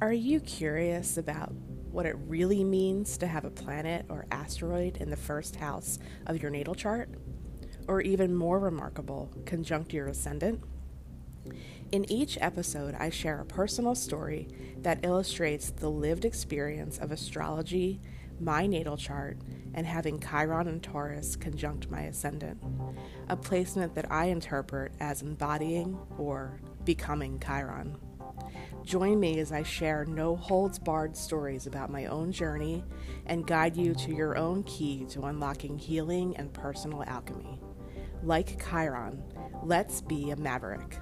Are you curious about what it really means to have a planet or asteroid in the first house of your natal chart? Or even more remarkable, conjunct your ascendant? In each episode, I share a personal story that illustrates the lived experience of astrology, my natal chart, and having Chiron and Taurus conjunct my ascendant, a placement that I interpret as embodying or becoming Chiron. Join me as I share no holds barred stories about my own journey and guide you to your own key to unlocking healing and personal alchemy. Like Chiron, let's be a maverick.